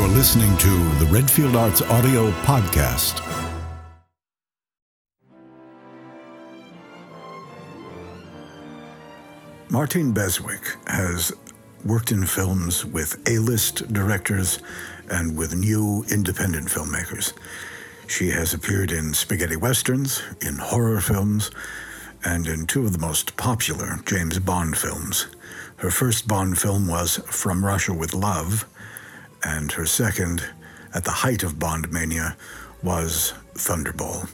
You're listening to the Redfield Arts Audio Podcast. Martine Beswick has worked in films with A list directors and with new independent filmmakers. She has appeared in spaghetti westerns, in horror films, and in two of the most popular James Bond films. Her first Bond film was From Russia with Love, and her second, at the height of Bond mania, was Thunderball.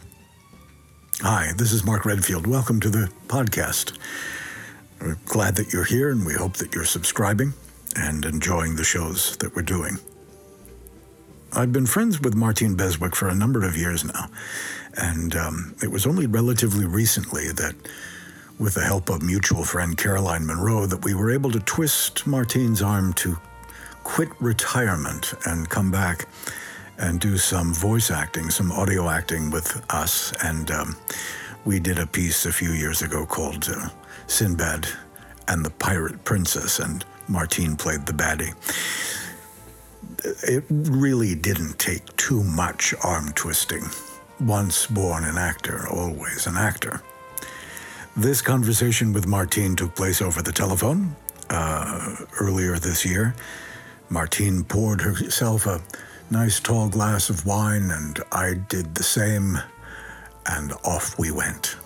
Hi, this is Mark Redfield. Welcome to the podcast. We're glad that you're here, and we hope that you're subscribing and enjoying the shows that we're doing. I've been friends with Martine Beswick for a number of years now, and um, it was only relatively recently that with the help of mutual friend Caroline Munro, that we were able to twist Martine's arm to quit retirement and come back and do some voice acting, some audio acting with us. And um, we did a piece a few years ago called uh, Sinbad and the Pirate Princess, and Martine played the baddie. It really didn't take too much arm twisting. Once born an actor, always an actor. This conversation with Martine took place over the telephone uh, earlier this year. Martine poured herself a nice tall glass of wine, and I did the same, and off we went.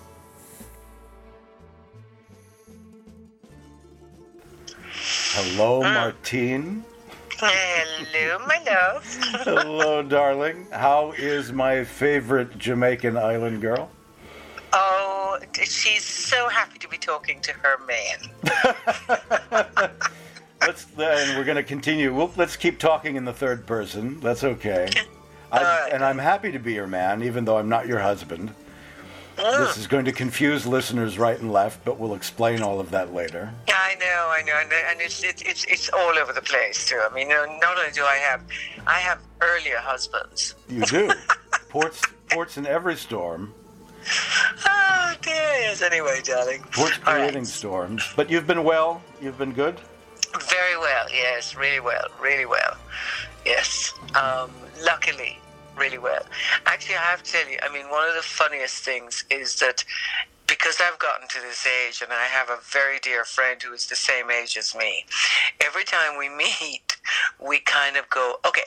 Hello, ah. Martine. Hello, my love. Hello, darling. How is my favorite Jamaican island girl? Oh, she's so happy to be talking to her man. let's then we're going to continue. We'll, let's keep talking in the third person. That's okay. I, right. And I'm happy to be your man, even though I'm not your husband. Oh. This is going to confuse listeners right and left, but we'll explain all of that later. Yeah, I know, I know, and, and it's, it's it's it's all over the place too. I mean, you know, not only do I have, I have earlier husbands. You do. ports ports in every storm. Oh dear. Yes. Anyway, darling. Ports All right. creating storms. But you've been well. You've been good. Very well. Yes. Really well. Really well. Yes. Um, luckily, really well. Actually, I have to tell you. I mean, one of the funniest things is that because I've gotten to this age and I have a very dear friend who is the same age as me, every time we meet, we kind of go, okay.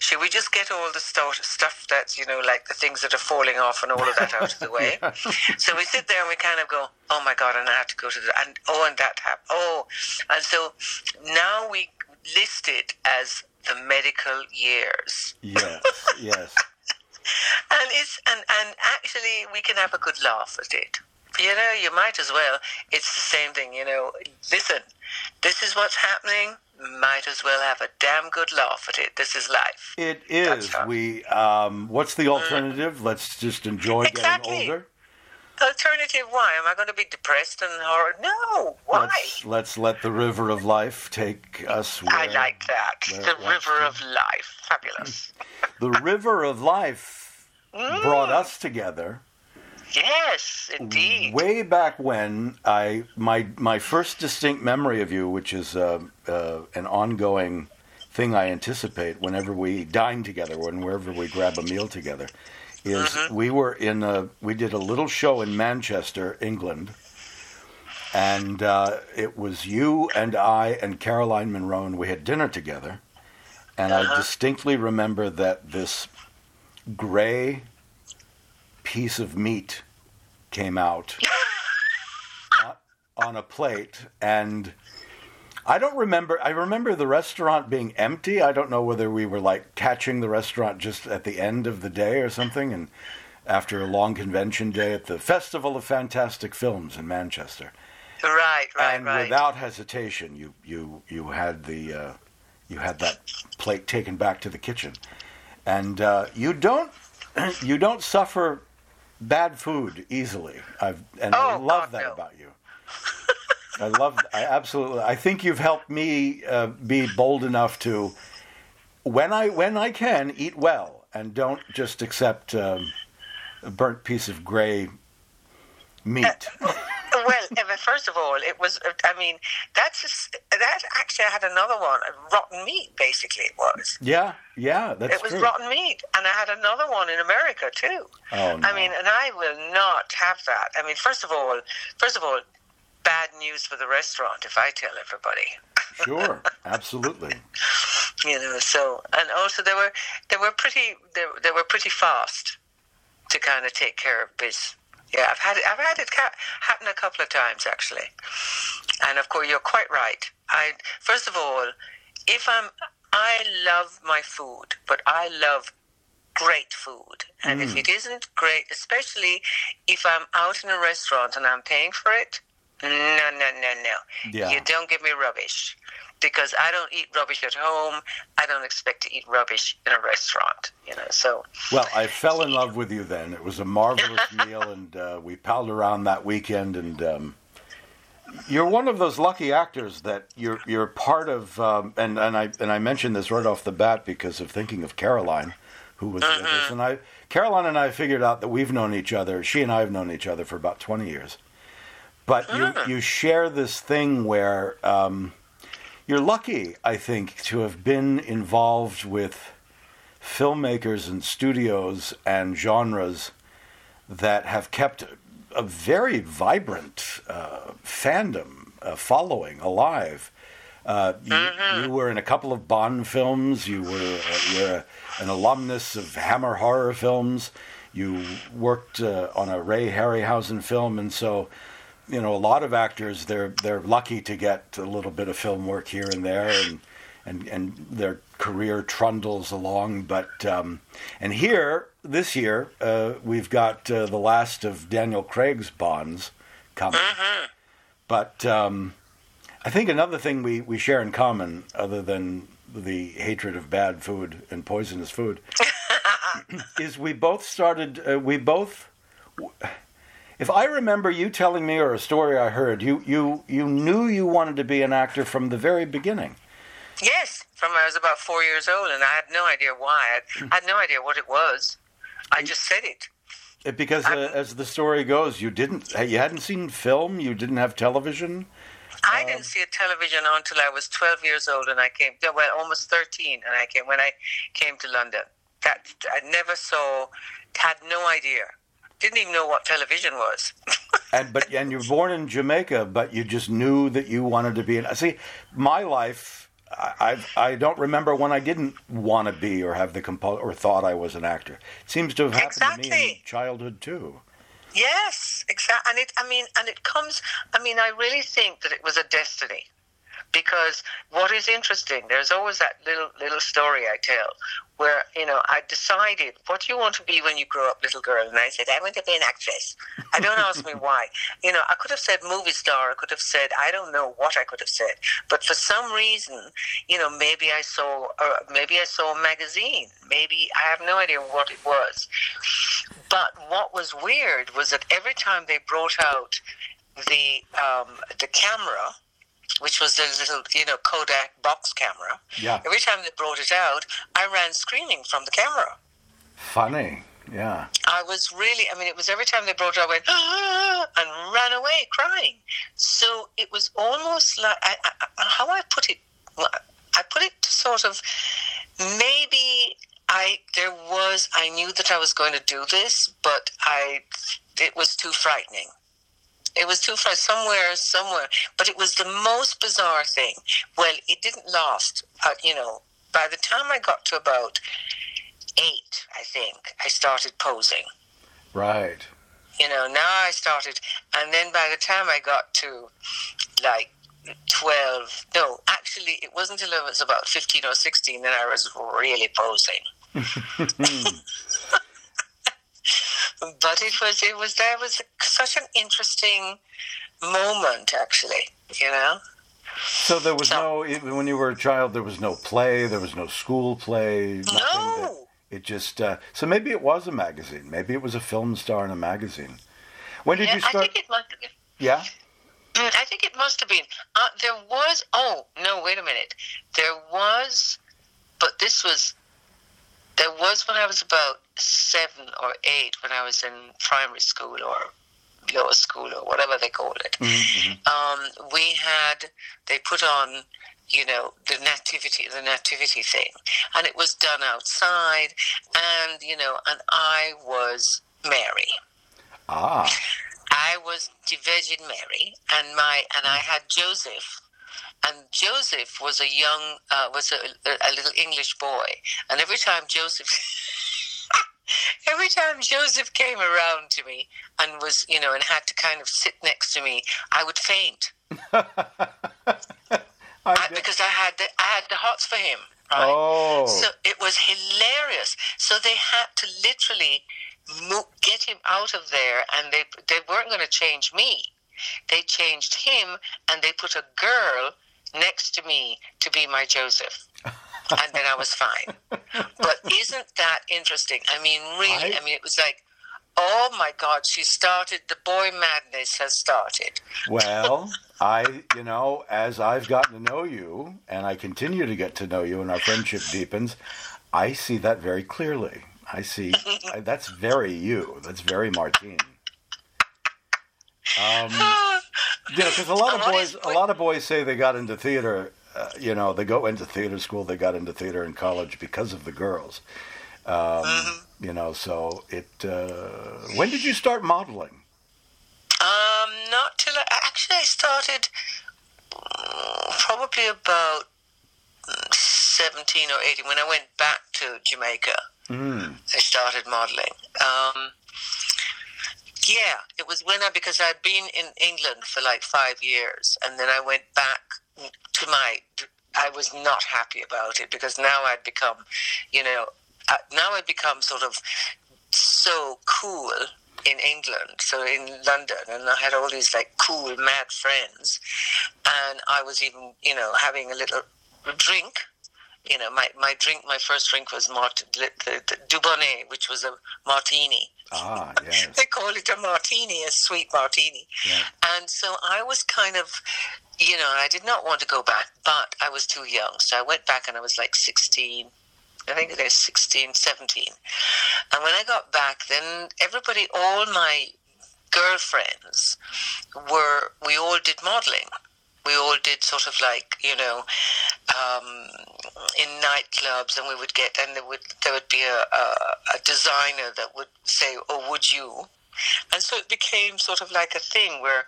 Should we just get all the sto- stuff that's, you know, like the things that are falling off and all of that out of the way? So we sit there and we kind of go, oh my God, and I have to go to the, and oh, and that happened. Oh, and so now we list it as the medical years. Yes. yes. And it's and, and actually we can have a good laugh at it. You know, you might as well. It's the same thing, you know. Listen, this is what's happening. Might as well have a damn good laugh at it. This is life. It is. We. Um, what's the alternative? Let's just enjoy Exactly. getting older. Alternative, why? Am I going to be depressed and horror? No, why? Let's let's let the river of life take us. Where, I like that. The river of life. Fabulous. The river of life Mm. brought us together yes, indeed. way back when. I my my first distinct memory of you, which is uh, uh, an ongoing thing I anticipate whenever we dine together, whenever we grab a meal together, is Mm-hmm. we were in a we did a little show in Manchester, England. And uh, it was you and I and Caroline Munro, and we had dinner together. And I distinctly remember that this gray piece of meat came out on- a plate and I don't remember I remember the restaurant being empty. I don't know whether we were like catching the restaurant just at the end of the day or something and after a long convention day at the Festival of Fantastic Films in Manchester. Right, right, and right. without hesitation you you you had the uh, you had that plate taken back to the kitchen. And uh, you don't you don't suffer bad food easily. I've and I Oh, love God, that no. about you. I love. I absolutely. I think you've helped me uh, be bold enough to, when I when I can, eat well and don't just accept um, a burnt piece of gray meat. Well, uh, first of all, it was. Uh, I mean, that's just, that actually. I had another one, uh, rotten meat. Basically, it was. Yeah, yeah, that's it was true. rotten meat, and I had another one in America too. Oh, no. I mean, and I will not have that. I mean, first of all, first of all, bad news for the restaurant if I tell everybody. sure, absolutely. you know so and also they were they were pretty they, they were pretty fast to kind of take care of biz yeah i've had it i've had it ca- happen a couple of times actually. And of course you're quite right. I first of all if i'm i love my food but i love great food. And if mm. it isn't great especially if i'm out in a restaurant and i'm paying for it no no no no Yeah. you don't give me rubbish because I don't eat rubbish at home. I don't expect to eat rubbish in a restaurant. You know, so Well, I fell in love with you then. It was a marvelous meal, and uh, we palled around that weekend. And um, you're one of those lucky actors that you're you're part of. Um, and and I and I mentioned this right off the bat because of thinking of Caroline, who was with us. And I, Caroline and I figured out that we've known each other. She and I have known each other for about 20 years. But you you share this thing where. Um, you're lucky, I think, to have been involved with filmmakers and studios and genres that have kept a very vibrant uh, fandom, uh, following alive. Uh, you, you were in a couple of Bond films. You were uh, you're an alumnus of Hammer horror films. You worked uh, on a Ray Harryhausen film, and so you know, a lot of actors they're they're lucky to get a little bit of film work here and there, and and and their career trundles along. But um, and here this year uh, we've got uh, the last of Daniel Craig's Bonds coming. But um, I think another thing we, we share in common, other than the hatred of bad food and poisonous food, is we both started. Uh, we both if I remember you telling me or a story I heard, you, you, you knew you wanted to be an actor from the very beginning. yes, from I was about four years old, and I had no idea why. I, I had no idea what it was. I just said it. Uh, Because uh, as the story goes, you didn't, you hadn't seen film, you didn't have television. I didn't see a television until I was 12 years old, and I came, well, almost 13, and I came when I came to London. That I never saw, had no idea, didn't even know what television was. And but and you're born in Jamaica, but you just knew that you wanted to be an. See, my life, I I've, I don't remember when I didn't want to be or have the compul or thought I was an actor. It seems to have happened to me in childhood too. Yes, exactly. And it, I mean, and it comes. I mean, I really think that it was a destiny, because what is interesting, there's always that little little story I tell, where you know I decided what do you want to be when you grow up, little girl, and I said I want to be an actress. I don't ask me why. You know, I could have said movie star. I could have said I don't know what I could have said, but for some reason, you know, maybe I saw, or maybe I saw a magazine. Maybe I have no idea what it was. But what was weird was that every time they brought out the um, the camera, which was the little you know Kodak box camera, Yeah, every time they brought it out, I ran screaming from the camera. funny. Yeah. I was really, I mean, it was every time they brought it out, I went, ah, and ran away crying. So it was almost like, I, I- how I put it, I put it to sort of, maybe I, there was, I knew that I was going to do this, but I, it was too frightening. It was too far somewhere, somewhere. But it was the most bizarre thing. Well, it didn't last. Uh, you know, by the time I got to about eight, I think, I started posing. Right. You know, now I started, and then by the time I got to like 12, no, actually, it wasn't until I was about 15 or 16 that I was really posing. but it was, it was, there was such an interesting moment, actually, you know? So there was no even when you were a child. There was no play. There was no school play. No. it just. Uh, so maybe it was a magazine. Maybe it was a film star in a magazine. When did yeah, you I start? think it must have been. yeah. Mm, I think it must have been. Uh, there was. Oh no! Wait a minute. There was, but this was. There was when I was about seven or eight, when I was in primary school or lower school or whatever they call it. Mm-hmm. Um, we had they put on you know the nativity the nativity thing. And it was done outside and you know and i was mary. Ah, i was the virgin mary and my and i had joseph. And joseph was a young uh, was a, a little english boy. And every time joseph every time joseph came around to me and was you know and had to kind of sit next to me i would faint I I, because I had the, I had the hots for him. Right? Oh. So it was hilarious. So they had to literally mo- get him out of there, and they they weren't going to change me. They changed him, and they put a girl next to me to be my Joseph. And then I was fine. But isn't that interesting? I mean, really, I- I mean, it was like, oh my God, she started, the boy madness has started. Well, I, you know, as I've gotten to know you and I continue to get to know you and our friendship deepens, I see that very clearly. I see that's very you. That's very Martine. Um, know, because a lot of boys, a lot of boys say they got into theater. Uh, you know, they go into theater school. They got into theater in college because of the girls. Um, You know, so it. Uh, when did you start modeling? Um, not till I, actually I started probably about seventeen or eighteen when I went back to Jamaica. Mm. I started modeling. Um, yeah, it was when I because I'd been in England for like five years, and then I went back to my. I was not happy about it because now I'd become, you know, uh, now I'd become sort of so cool in England, so in London, and I had all these like cool, mad friends, and I was even, you know, having a little drink. You know, my, my drink, my first drink was Mart- the, the, the Dubonnet, which was a martini. Ah, yes. They call it a martini, a sweet martini. Yeah. And so I was kind of, you know, I did not want to go back, but I was too young. So I went back and I was like 16. I think it was 16, 17. And when I got back, then everybody, all my girlfriends were, we all did modeling. We all did sort of like, you know, um, in nightclubs, and we would get, and there would there would be a, a, a designer that would say, "Oh, would you?" And so it became sort of like a thing where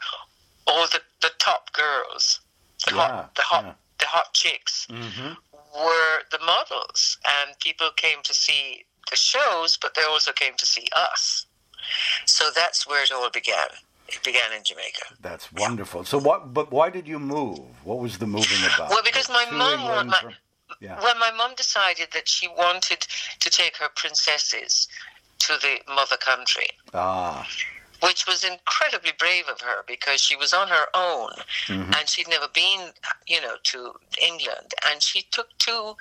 all the, the top girls, the Yeah, hot the hot yeah. the hot chicks, hmm were the models, and people came to see the shows, but they also came to see us. So that's where it all began. It began in Jamaica. That's wonderful. So what? But why did you move? What was the moving about? Well, because my mom, from- yeah. Well, my mum decided that she wanted to take her princesses to the mother country, Ah. Which was incredibly brave of her because she was on her own Mhm. and she'd never been, you know, to England. And she took two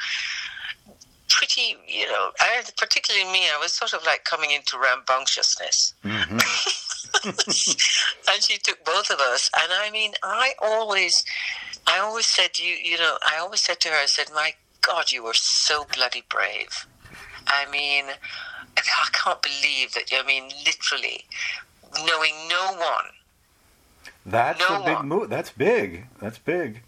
pretty, you know, I, particularly me, I was sort of like coming into rambunctiousness. hmm and she took both of us. And I mean, I always, I always said to you, you know, I always said to her, I said, my God, you were so bloody brave. I mean, I can't believe that. I mean, literally, knowing no one. That's No a big one. move. That's big. That's big.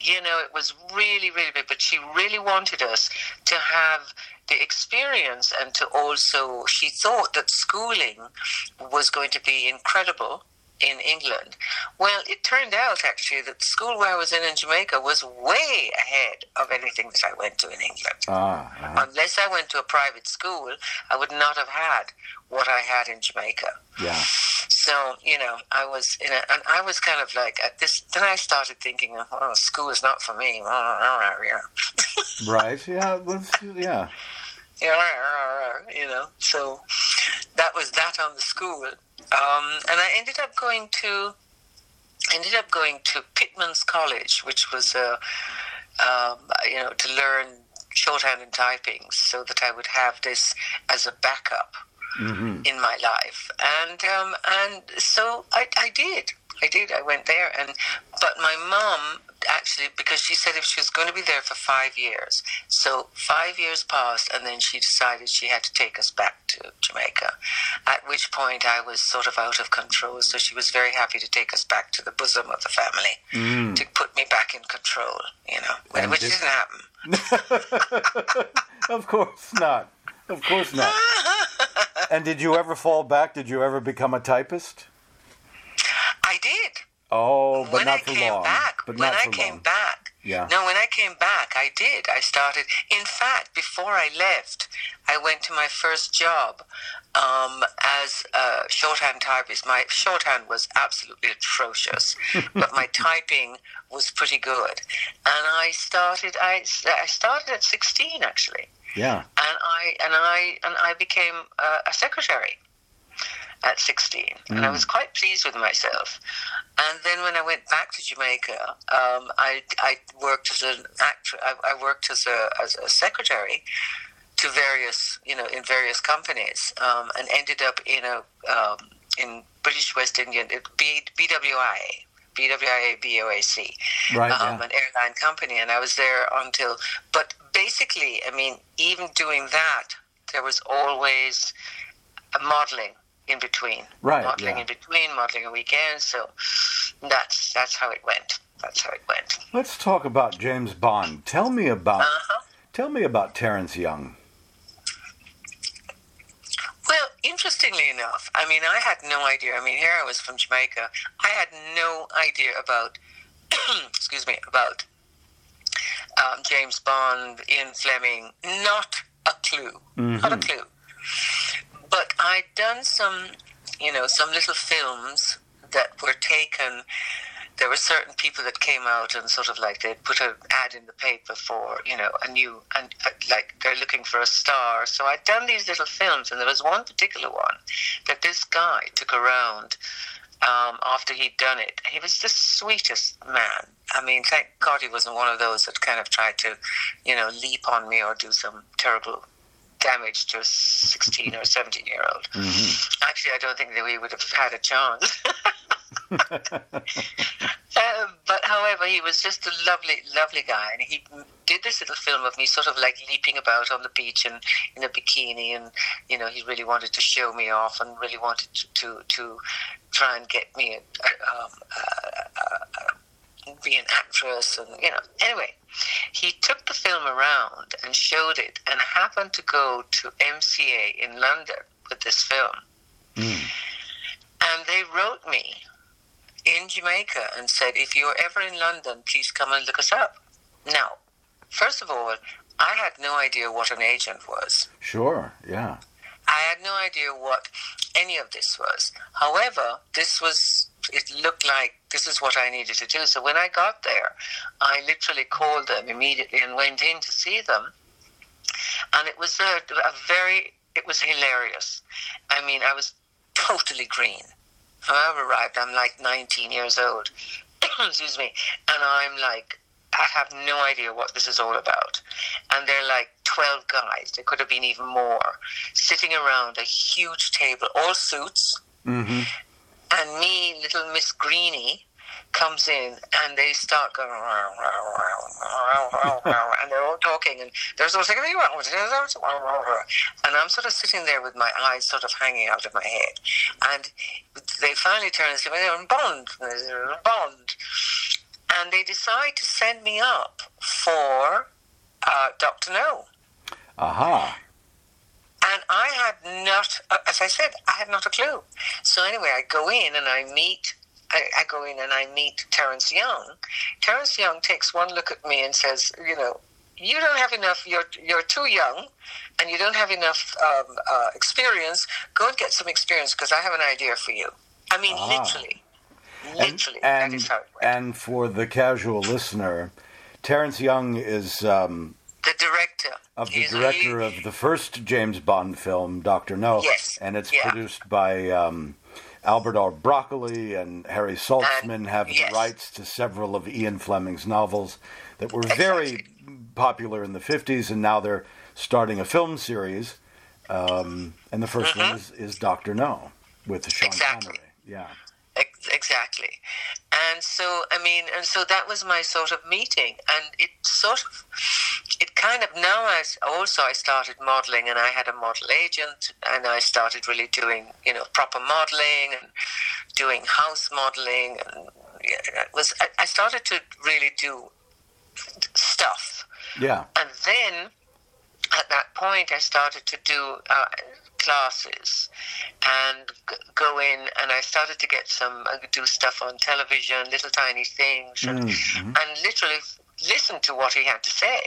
You know, it was really, really big. But she really wanted us to have the experience and to also, she thought that schooling was going to be incredible in England. Well, it turned out actually that the school where I was in in Jamaica was way ahead of anything that I went to in England. Ah. uh-huh. Unless I went to a private school, I would not have had what I had in Jamaica. Yeah. So, you know, I was in a, and I was kind of like at this, then I started thinking, oh, school is not for me. Right. Yeah. Yeah. You know, so that was that on the school. Um, and I ended up going to, ended up going to Pitman's College, which was, a um, you know, to learn shorthand and typing so that I would have this as a backup hmm in my life, and um, and so I, I did. I did. I went there, and but my mom actually because she said if she was going to be there for five years, so five years passed, and then she decided she had to take us back to Jamaica, at which point I was sort of out of control. So she was very happy to take us back to the bosom of the family Mm. to put me back in control, you know, And which did- didn't happen. of course not. Of course not. and did you ever fall back? Did you ever become a typist? I did. Oh, but when not I for came long. back, but when not I came long. back, Yeah. no, when I came back, I did. I started. In fact, before I left, I went to my first job um, as a shorthand typist. My shorthand was absolutely atrocious, but my typing was pretty good. And I started. I, I started at sixteen actually, Yeah. and I and I and I became uh, a secretary at 16 and i was quite pleased with myself and then when i went back to jamaica um, I, I worked as an actor I, I worked as a, as a secretary to various you know in various companies um, and ended up in a um, in british west indian B, bwia BWIA BOAC, Right, um, yeah. an airline company, and I was there until. But basically, I mean, even doing that, there was always a modeling in between. Right, Modeling yeah. in between, modeling a weekend. So that's that's how it went. That's how it went. Let's talk about James Bond. Tell me about Uh-huh. tell me about Terence Young. Well, interestingly enough, I mean, I had no idea. I mean, here I was from Jamaica. I had no idea about, excuse me, about um, James Bond, Ian Fleming. Not a clue. Not a clue. But I'd done some, you know, some little films that were taken. There were certain people that came out and sort of like they'd put an ad in the paper for, you know, a new, and like they're looking for a star. So I'd done these little films, and there was one particular one that this guy took around um, after he'd done it. He was the sweetest man. I mean, thank God he wasn't one of those that kind of tried to, you know, leap on me or do some terrible damage to a 16 or 17 year old. Actually, I don't think that we would have had a chance. Um, but however, he was just a lovely, lovely guy, and he did this little film of me, sort of like leaping about on the beach and in a bikini, and you know, he really wanted to show me off and really wanted to to, to try and get me a, um, uh, be an actress, and you know. Anyway, he took the film around and showed it, and happened to go to MCA in London with this film, hmm. and they wrote me in Jamaica and said, if you're ever in London, please come and look us up. Now, first of all, I had no idea what an agent was. Sure. Yeah. I had no idea what any of this was. However, this was, it looked like this is what I needed to do. So when I got there, I literally called them immediately and went in to see them. And it was a, a very, it was hilarious. I mean, I was totally green. When I arrived, I'm like 19 years old. Excuse me. And I'm like, I have no idea what this is all about. And they're like 12 guys, there could have been even more, sitting around a huge table, all suits. Mm-hmm. And me, little Miss Greenie, comes in and they start going, and they're all talking, and they're sort of saying, and I'm sort of sitting there with my eyes sort of hanging out of my head. And they finally turn and say, Bond, Bond. And they decide to send me up for uh, Dr. No. Aha. And I had not, uh, as I said, I had not a clue. So anyway, I go in and I meet, I, I go in and I meet Terence Young. Terence Young takes one look at me and says, you know, you don't have enough, you're, you're too young and you don't have enough um, uh, experience. Go and get some experience because I have an idea for you. I mean, Ah. literally. Literally. And that is how it went. and for the casual listener, Terence Young is um, the director. of the He's director of the first James Bond film, Doctor No. Yes. And it's Yeah. produced by um, Albert R. Broccoli and Harry Saltzman And- have yes. the rights to several of Ian Fleming's novels that were very popular in the 50s, and now they're starting a film series. Um, and the 1st one is, is Doctor No with Sean Mm-hmm. Exactly. Connery. Yeah. Ex- exactly. And so, I mean, and so that was my sort of meeting, and it sort of, it kind of now. I also I started modeling, and I had a model agent, and I started really doing, you know, proper modeling and doing house modeling, and it was I, I started to really do stuff. Yeah. And then at that point, I started to do uh, classes and g- go in, and I started to get some uh, do stuff on television, little tiny things, and, Mhm. and literally listen to what he had to say,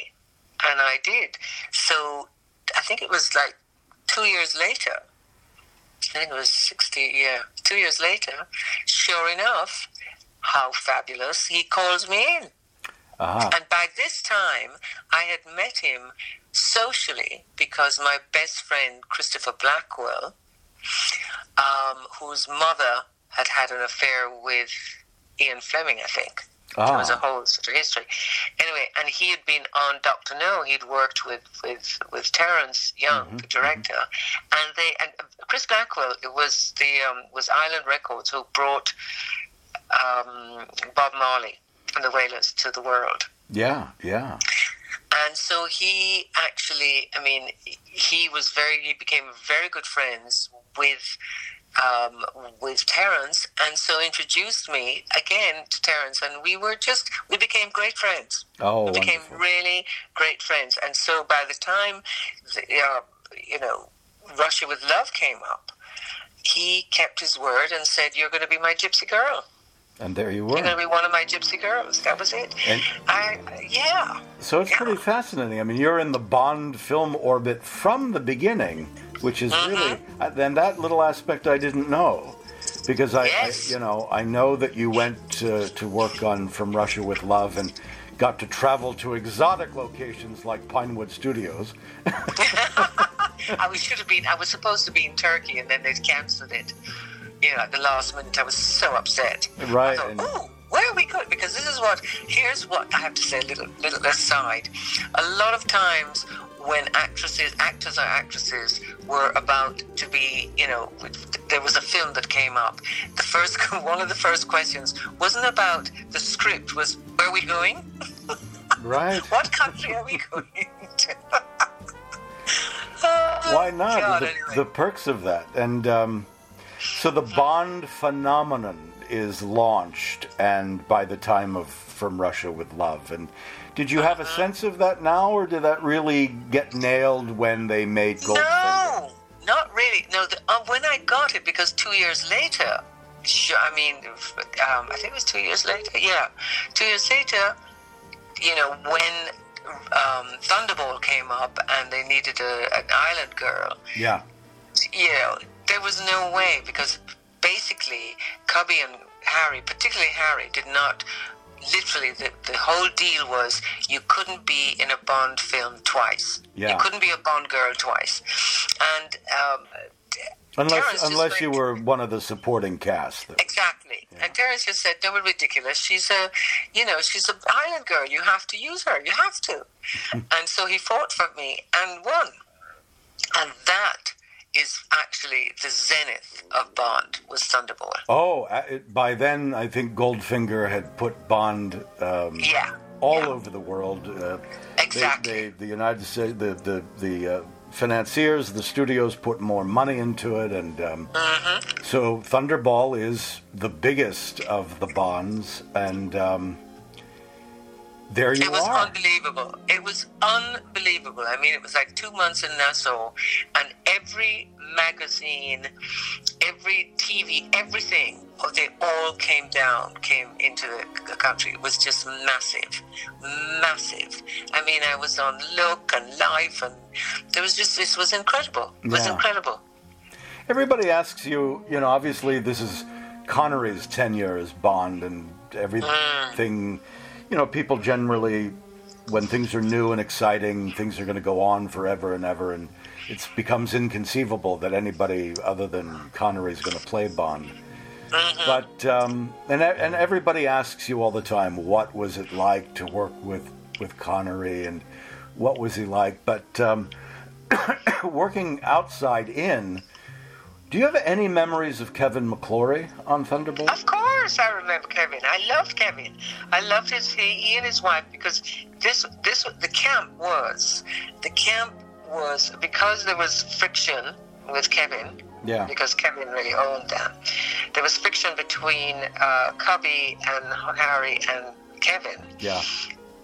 and I did. So I think it was like two years later. I think it was sixty. Yeah, two years later. Sure enough, how fabulous! He calls me in. Uh-huh. And by this time, I had met him socially because my best friend, Christopher Blackwell, um, whose mother had had an affair with Ian Fleming, I think. There was a Ah. whole sort of history. Anyway, and he had been on Doctor No. He'd worked with with with Terence Young, the director, and they and Chris Blackwell it was the um, was Island Records who brought um, Bob Marley and the Wailers to the world. Yeah, yeah. And so he actually, I mean, he was very, he became very good friends with um, with Terence, and so introduced me again to Terence, and we were just, we became great friends. Oh, we became wonderful. really great friends, and so by the time, the, uh, you know, Russia with Love came up, he kept his word and said, "You're going to be my gypsy girl. And there you were. You're going to be one of my gypsy girls." That was it. And I, yeah. so it's pretty fascinating. I mean, you're in the Bond film orbit from the beginning, which is really Mm-hmm. uh, then that little aspect I didn't know. Because I, Yes. I, you know, I know that you went to, to work on From Russia with Love and got to travel to exotic locations like Pinewood Studios. I was should have been. I was supposed to be in Turkey, and then they cancelled it. You know, at the last minute, I was so upset. Right, I thought, oh, where are we going? Because this is what. Here's what I have to say. A little, little aside. A lot of times when actresses, actors or actresses were about to be, you know, there was a film that came up. The first, one of the first questions wasn't about the script. Was where are we going? Right. What country are we going to? Why not? God, the, anyway. the perks of that. And um, so the Bond phenomenon is launched, and by the time of From Russia with Love. And did you Uh-huh. have a sense of that now, or did that really get nailed when they made Goldfinger? No, not really. No, the, uh, when I got it, because two years later, I mean, um, I think it was two years later. Yeah, two years later, you know, when um, Thunderball came up and they needed a, an island girl, Yeah. you know, there was no way because basically Cubby and Harry, particularly Harry, did not. Literally, the, the whole deal was you couldn't be in a Bond film twice. Yeah. You couldn't be a Bond girl twice. And um, Unless, Terence unless you were one of the supporting cast. there. Exactly. And Terence just said, "Don't be ridiculous. She's a, you know, she's a island girl. You have to use her. You have to." and so he fought for me and won. And that is actually the zenith of Bond was Thunderball. Oh, uh, it, by then I think Goldfinger had put Bond um, Yeah. all yeah. over the world. Uh, Exactly. They, they, the United States, the the the uh, financiers, the studios put more money into it, and um, Mm-hmm. so Thunderball is the biggest of the bonds, and um, there you It was are. unbelievable. It was unbelievable. I mean, it was like two months in Nassau, and every magazine, every TV, everything, oh, they all came down, came into the country. It was just massive, massive. I mean, I was on Look and Life, and there was just, this was incredible. It was Yeah. incredible. Everybody asks you, you know, obviously this is Connery's tenure as Bond and mm. everything. You know, people generally, when things are new and exciting, things are going to go on forever and ever, and it becomes inconceivable that anybody other than Connery is going to play Bond. But um, and and everybody asks you all the time, what was it like to work with with Connery, and what was he like? But um, working outside in. Do you have any memories of Kevin McClory on Thunderball? Of course. Course, I remember Kevin. I loved Kevin. I loved his he and his wife because this this the camp was the camp was because there was friction with Kevin. Yeah. Because Kevin really owned them. There was friction between uh, Cubby and Harry and Kevin. Yeah.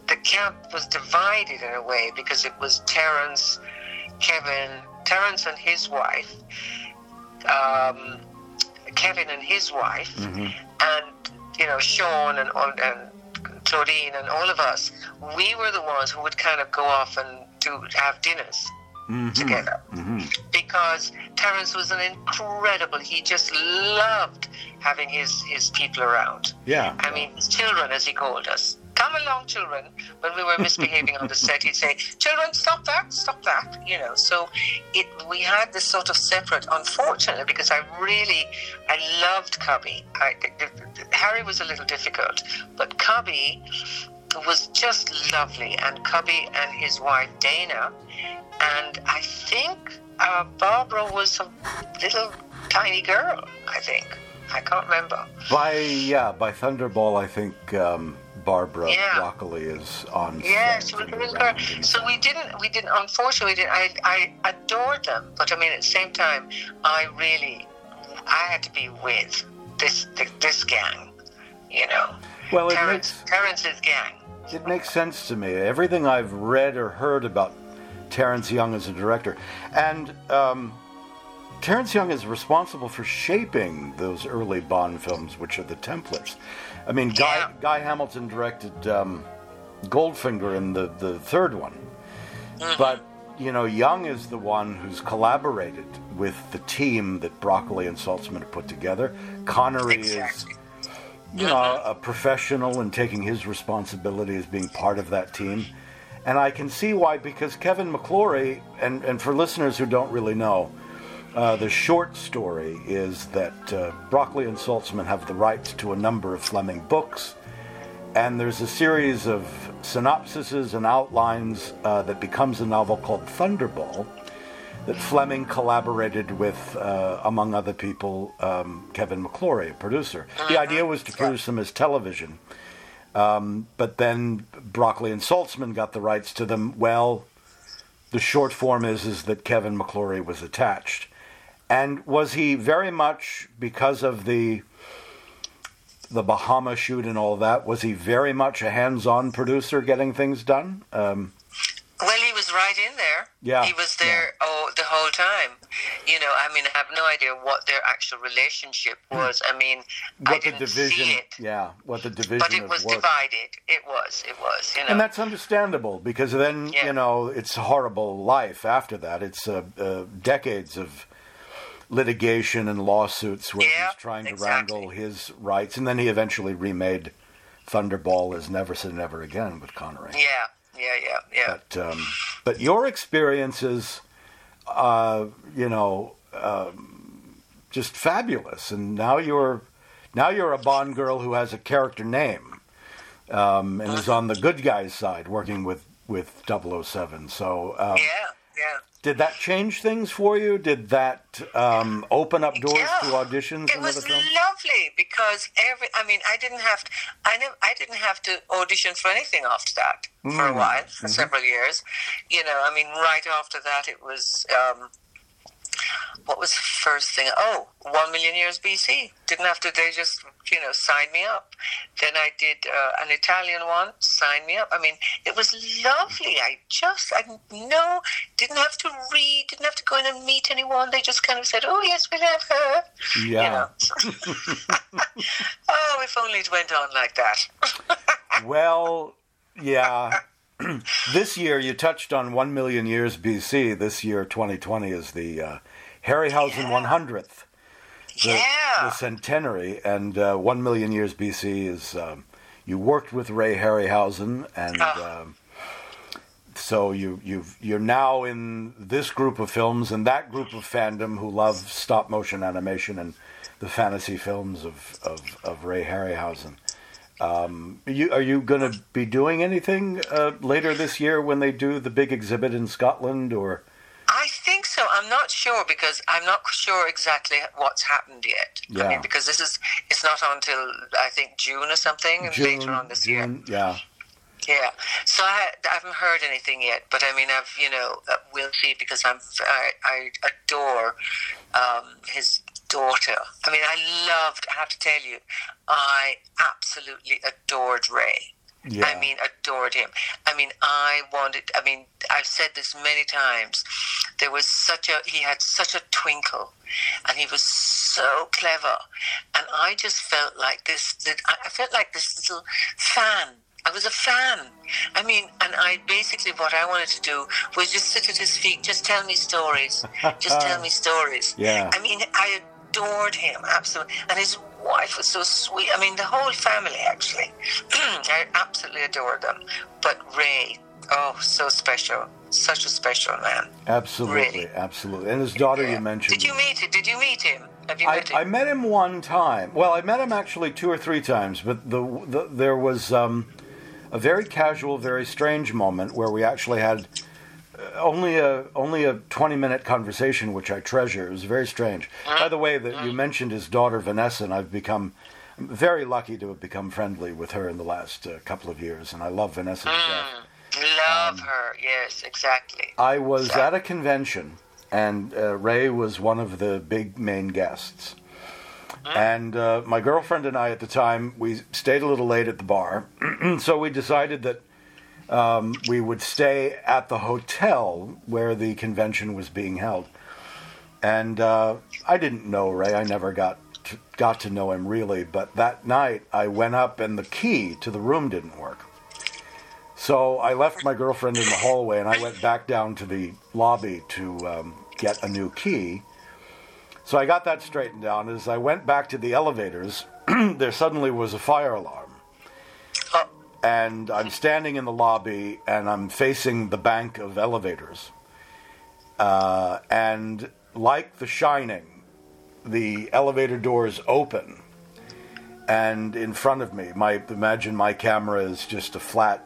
The camp was divided in a way because it was Terence, Kevin, Terence and his wife, um, his wife, Mhm. and you know Sean and all- and Claudine and all of us. We were the ones who would kind of go off and do have dinners Mhm. together Mhm. because Terence was an incredible. He just loved having his his people around. Yeah. I mean, his children, as he called us. Come along, children. When we were misbehaving on the set, he'd say, "Children, stop that, stop that." You know. So it we had this sort of separate. Unfortunately, because I really I loved Cubby. I, Harry was a little difficult, but Cubby was just lovely, and Cubby and his wife Dana, and I think uh, Barbara was a little tiny girl. I think I can't remember. By yeah, by Thunderball, I think um, Barbara Yeah. Broccoli is on. Yeah, set she was and a little around girl. and- So we didn't, we didn't. Unfortunately, we didn't, I, I adored them, but I mean, at the same time, I really, I had to be with this this gang, you know, well, it Terence, makes Terence's gang. it makes sense to me. Everything I've read or heard about Terence Young as a director, and um, Terence Young is responsible for shaping those early Bond films, which are the templates. I mean, Guy Yeah. Guy Hamilton directed um, Goldfinger in the the third one, but you know, Young is the one who's collaborated with the team that Broccoli and Saltzman have put together. Connery is Exactly. you know, a professional and taking his responsibility as being part of that team. And I can see why, because Kevin McClory, and, and for listeners who don't really know, uh, the short story is that uh, Broccoli and Saltzman have the rights to a number of Fleming books, and there's a series of synopsises and outlines uh, that becomes a novel called Thunderball that Fleming collaborated with, uh, among other people, um, Kevin McClory, a producer. The idea was to produce them as television, um, but then Broccoli and Saltzman got the rights to them. Well, the short form is is that Kevin McClory was attached, and was he very much because of the the Bahama shoot and all that? Was he very much a hands-on producer, getting things done? Um, Well, he was right in there. Yeah, He was there oh, the whole time. You know, I mean, I have no idea what their actual relationship was. I mean, I Hmm. what the didn't division? see it. Yeah, what the division But it was divided. It was. It was. You know. And that's understandable because then Yeah. you know it's a horrible life after that. It's uh, uh, decades of litigation and lawsuits where Yeah, he's trying to exactly. wrangle his rights, and then he eventually remade Thunderball as Never Say Never Again with Connery. yeah. Yeah. Yeah. Yeah. But um, but your experiences, uh, you know, um, just fabulous. And now you're now you're a Bond girl who has a character name um, and is on the good guys' side, working with with 007. So um, yeah. Yeah. Did that change things for you? Did that um, open up doors Yeah. to auditions It was lovely because every. I mean, I didn't have. To, I never. I didn't have to audition for anything after that for a Mm. while, for several years. You know, I mean, right after that, it was. Um, what was the first thing? Oh, one million years BC. Didn't have to. They just, you know, signed me up. Then I did uh, an Italian one. Signed me up. I mean, it was lovely. I just, I no, didn't have to read. Didn't have to go in and meet anyone. They just kind of said, "Oh yes, we'll have her." Yeah. You know. oh, if only it went on like that. Well, yeah. this year, you touched on 1 million years BC. This year, 2020, is the uh, Harryhausen 100th, the, yeah. the centenary. And uh, 1 million years BC is um, you worked with Ray Harryhausen, and Ah. um, so you, you've, you're now in this group of films and that group of fandom who love stop motion animation and the fantasy films of, of, of Ray Harryhausen. Um, are you, are you going to be doing anything uh, later this year when they do the big exhibit in Scotland? Or I think so. I'm not sure because I'm not sure exactly what's happened yet. Yeah. I mean, because this is it's not until I think June or something later on this year. June, yeah. Yeah. So I, I haven't heard anything yet, but I mean, I've you know uh, we'll see because I'm I, I adore um, his daughter. I mean, I loved. I have to tell you, I absolutely adored Ray. Yeah. I mean, adored him. I mean, I wanted. I mean, I've said this many times. There was such a. He had such a twinkle, and he was so clever, and I just felt like this. That I I felt like this little fan. I was a fan. I mean, and I basically what I wanted to do was just sit at his feet, just tell me stories, just tell me stories. Yeah. I mean, I adored him absolutely, and his wife was so sweet. I mean, the whole family actually. I absolutely adored them. But Ray, oh, so special, such a special man. Absolutely, Really? absolutely. And his daughter you mentioned. Did you meet him? Did you meet him? Have you I, met him? I met him one time. Well, I met him actually two or three times, but the, the there was um, a very casual, very strange moment where we actually had only a only a twenty minute conversation, which I treasure. It was very strange. By the way, that you mentioned his daughter Vanessa, and I've become very lucky to have become friendly with her in the last uh, couple of years, and I love Vanessa death. Love um, her. Yes, exactly. I was at a convention, and uh, Ray was one of the big main guests. And uh, my girlfriend and I at the time, we stayed a little late at the bar, so we decided that um, we would stay at the hotel where the convention was being held. And uh, I didn't know Ray. I never got to, got to know him really. But that night, I went up, and the key to the room didn't work. So I left my girlfriend in the hallway and I went back down to the lobby to um, get a new key. So I got that straightened out. As I went back to the elevators, there suddenly was a fire alarm. And I'm standing in the lobby and I'm facing the bank of elevators. Uh, and like The Shining, the elevator doors open. And in front of me, my imagine my camera is just a flat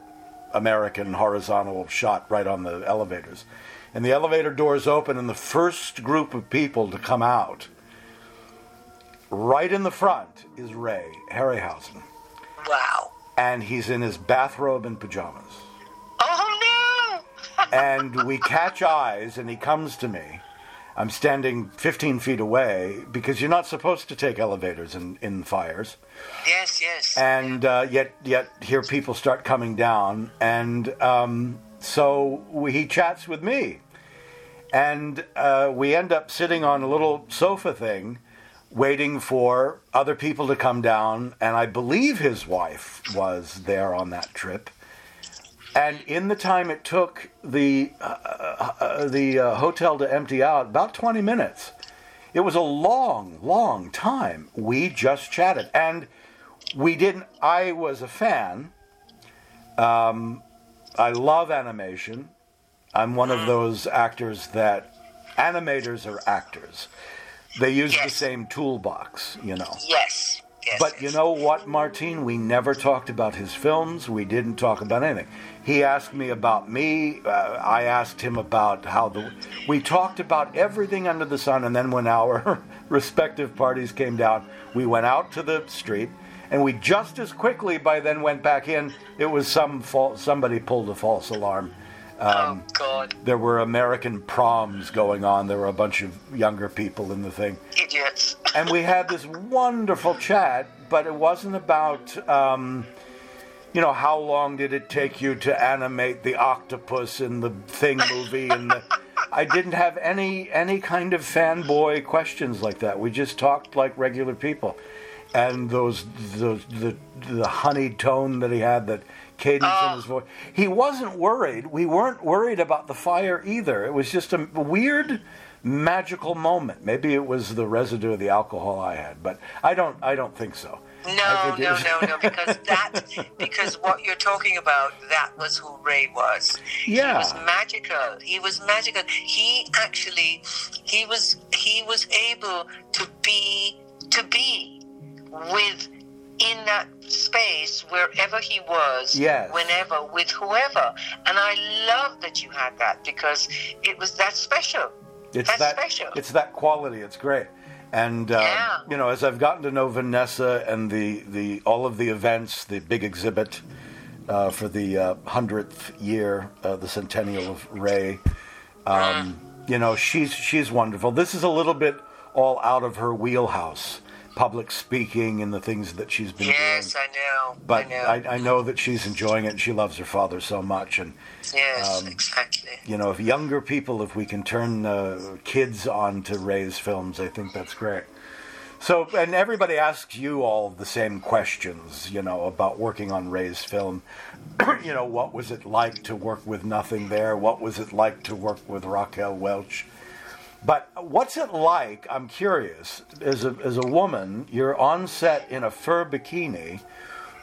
American horizontal shot right on the elevators. And the elevator doors open, and the first group of people to come out, right in the front, is Ray Harryhausen. wow. And he's in his bathrobe and pajamas. Oh no! And we catch eyes, and he comes to me. I'm standing 15 feet away because you're not supposed to take elevators in, in fires. yes, yes. and uh, yet yet here people start coming down and um, so we, he chats with me and uh, we end up sitting on a little sofa thing waiting for other people to come down and i believe his wife was there on that trip. And in the time it took the uh, uh, the uh, hotel to empty out about 20 minutes it was a long long time we just chatted. And we didn't i was a fan. Um, i love animation. I'm one of those actors that animators are actors they use the same toolbox you know yes. Yes. but you know what, Martine? We never talked about his films. We didn't talk about anything. He asked me about me. Uh, I asked him about how the. We talked about everything under the sun, and then when our respective parties came down, we went out to the street, and we just as quickly by then went back in. It was some fault. somebody pulled a false alarm. Oh God, There were American proms going on. There were a bunch of younger people in the thing idiots. and we had this wonderful chat, but it wasn't about, um, you know, how long did it take you to animate the octopus in the Thing movie, and the, I didn't have any any kind of fanboy questions like that. We just talked like regular people, and those those the the honeyed tone that he had, that cadence in uh, his voice. He wasn't worried. We weren't worried about the fire either. It was just a weird magical moment. Maybe it was the residue of the alcohol I had, but I don't I don't think so. No, no, no, no, because that, because what you're talking about, that was who Ray was. Yeah. He was magical. He was magical. He actually, he was, he was able to be, to be with, in that space, wherever he was, Yes. whenever, with whoever. And I love that you had that because it was that special. It's That's that special. it's that quality. It's great. And um, Yeah. you know, as I've gotten to know Vanessa and the, the all of the events, the big exhibit uh, for the hundredth year, uh, the centennial of Ray, um, you know, she's she's wonderful. This is a little bit all out of her wheelhouse, public speaking and the things that she's been Yes, doing. I know. But I know. I, I know that she's enjoying it. and She loves her father so much, and yes, um, exactly. you know, if younger people, if we can turn uh, kids on to Ray's films, I think that's great. So, and everybody asks you all the same questions, you know, about working on Ray's film. you know, what was it like to work with Nothing There? What was it like to work with Raquel Welch? But what's it like? I'm curious. As a, as a woman, you're on set in a fur bikini